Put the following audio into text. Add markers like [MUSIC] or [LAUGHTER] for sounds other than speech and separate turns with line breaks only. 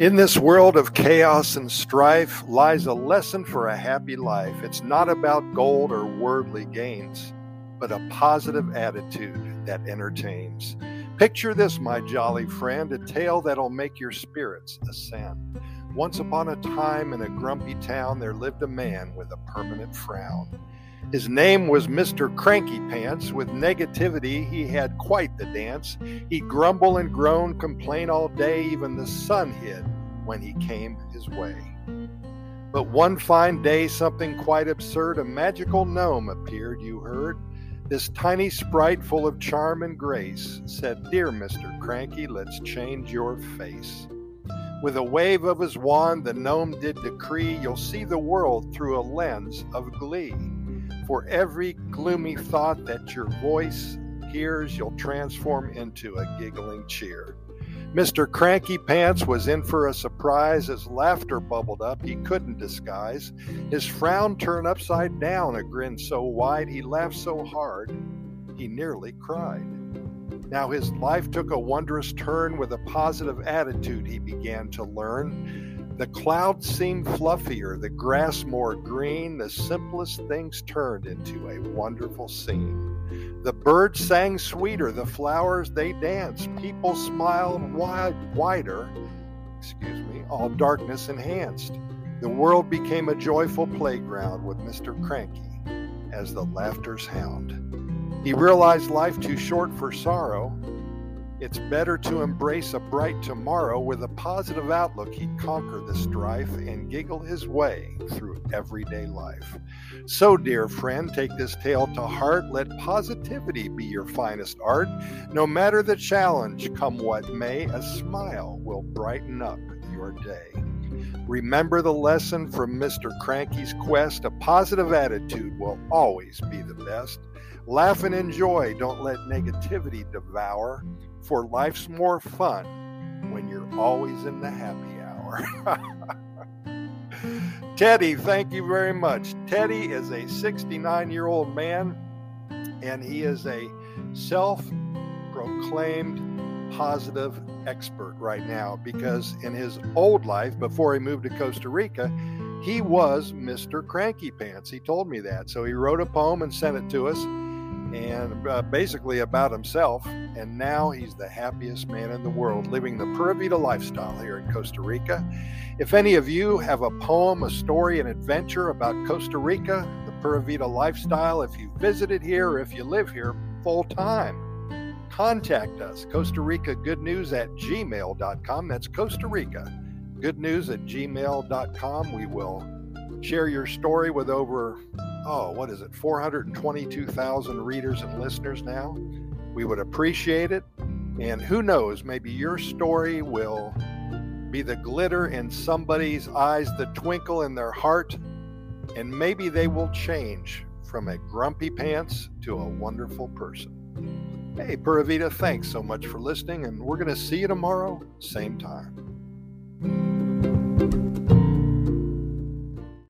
In this world of chaos and strife lies a lesson for a happy life. It's not about gold or worldly gains, but a positive attitude that entertains. Picture this, my jolly friend, a tale that'll make your spirits ascend. Once upon a time in a grumpy town, there lived a man with a permanent frown. His name was Mr. Cranky Pants. With negativity, he had quite the dance. He'd grumble and groan, complain all day, even the sun hid when he came his way. But one fine day, something quite absurd, a magical gnome appeared, you heard. This tiny sprite, full of charm and grace, said, Dear Mr. Cranky, let's change your face. With a wave of his wand, the gnome did decree you'll see the world through a lens of glee. For every gloomy thought that your voice hears, you'll transform into a giggling cheer. Mr. Cranky Pants was in for a surprise as laughter bubbled up he couldn't disguise. His frown turned upside down, a grin so wide he laughed so hard he nearly cried. Now his life took a wondrous turn with a positive attitude he began to learn. The clouds seemed fluffier, the grass more green, the simplest things turned into a wonderful scene. The birds sang sweeter, the flowers they danced, people smiled wide, wider, excuse me, all darkness enhanced. The world became a joyful playground with Mr. Cranky as the laughter's hound. He realized life too short for sorrow, it's better to embrace a bright tomorrow with a positive outlook. He'd conquer the strife and giggle his way through everyday life. So, dear friend, take this tale to heart. Let positivity be your finest art. No matter the challenge, come what may, a smile will brighten up your day. Remember the lesson from Mr. Cranky's quest a positive attitude will always be the best. Laugh and enjoy, don't let negativity devour for life's more fun when you're always in the happy hour. [LAUGHS] Teddy, thank you very much. Teddy is a 69 year old man and he is a self proclaimed positive expert right now because in his old life, before he moved to Costa Rica, he was Mr. Cranky Pants. He told me that. So he wrote a poem and sent it to us and uh, basically about himself. And now he's the happiest man in the world, living the Pura Vida lifestyle here in Costa Rica. If any of you have a poem, a story, an adventure about Costa Rica, the Pura Vida lifestyle, if you visited here or if you live here full time, contact us. Costa Rica Good News at gmail.com. That's Costa Rica Good News at gmail.com. We will share your story with over oh, what is it, 422,000 readers and listeners now. We would appreciate it. And who knows, maybe your story will be the glitter in somebody's eyes, the twinkle in their heart, and maybe they will change from a grumpy pants to a wonderful person. Hey, Pura Vida, thanks so much for listening, and we're going to see you tomorrow, same time.